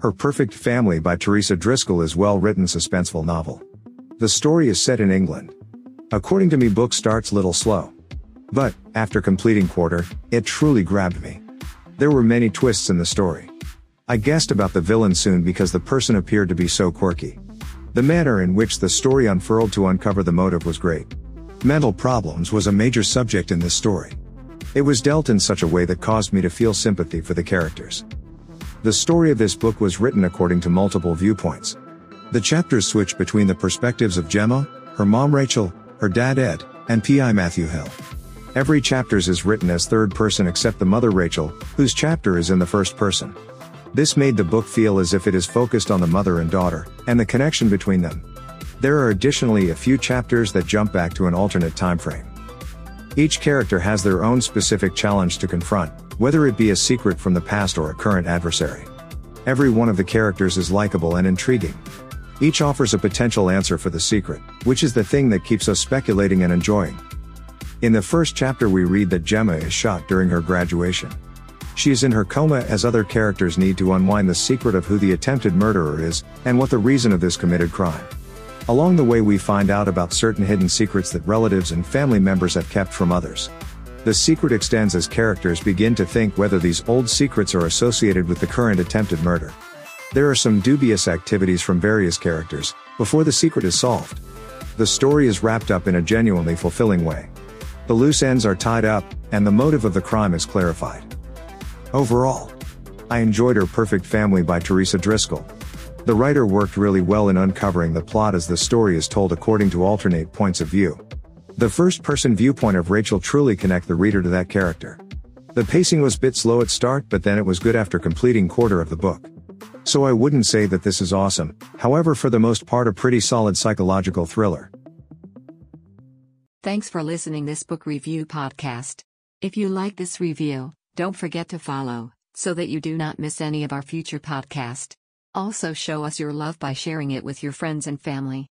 Her Perfect Family by Teresa Driscoll is well-written suspenseful novel. The story is set in England. According to me book starts little slow. But, after completing quarter, it truly grabbed me. There were many twists in the story. I guessed about the villain soon because the person appeared to be so quirky. The manner in which the story unfurled to uncover the motive was great. Mental problems was a major subject in this story. It was dealt in such a way that caused me to feel sympathy for the characters. The story of this book was written according to multiple viewpoints. The chapters switch between the perspectives of Gemma, her mom Rachel, her dad Ed, and PI Matthew Hill. Every chapters is written as third person except the mother Rachel, whose chapter is in the first person. This made the book feel as if it is focused on the mother and daughter, and the connection between them. There are additionally a few chapters that jump back to an alternate time frame. Each character has their own specific challenge to confront, whether it be a secret from the past or a current adversary. Every one of the characters is likable and intriguing. Each offers a potential answer for the secret, which is the thing that keeps us speculating and enjoying. In the first chapter we read that Gemma is shot during her graduation. She is in her coma as other characters need to unwind the secret of who the attempted murderer is, and what the reason of this committed crime. Along the way we find out about certain hidden secrets that relatives and family members have kept from others. The secret extends as characters begin to think whether these old secrets are associated with the current attempted murder. There are some dubious activities from various characters, before the secret is solved. The story is wrapped up in a genuinely fulfilling way. The loose ends are tied up, and the motive of the crime is clarified. Overall, I enjoyed Her Perfect Family by Teresa Driscoll. The writer worked really well in uncovering the plot as the story is told according to alternate points of view. The first person viewpoint of Rachel truly connect the reader to that character. The pacing was bit slow at start but then it was good after completing quarter of the book. So I wouldn't say that this is awesome, however for the most part a pretty solid psychological thriller. Thanks for listening this book review podcast. If you like this review, don't forget to follow so that you do not miss any of our future podcast. Also show us your love by sharing it with your friends and family.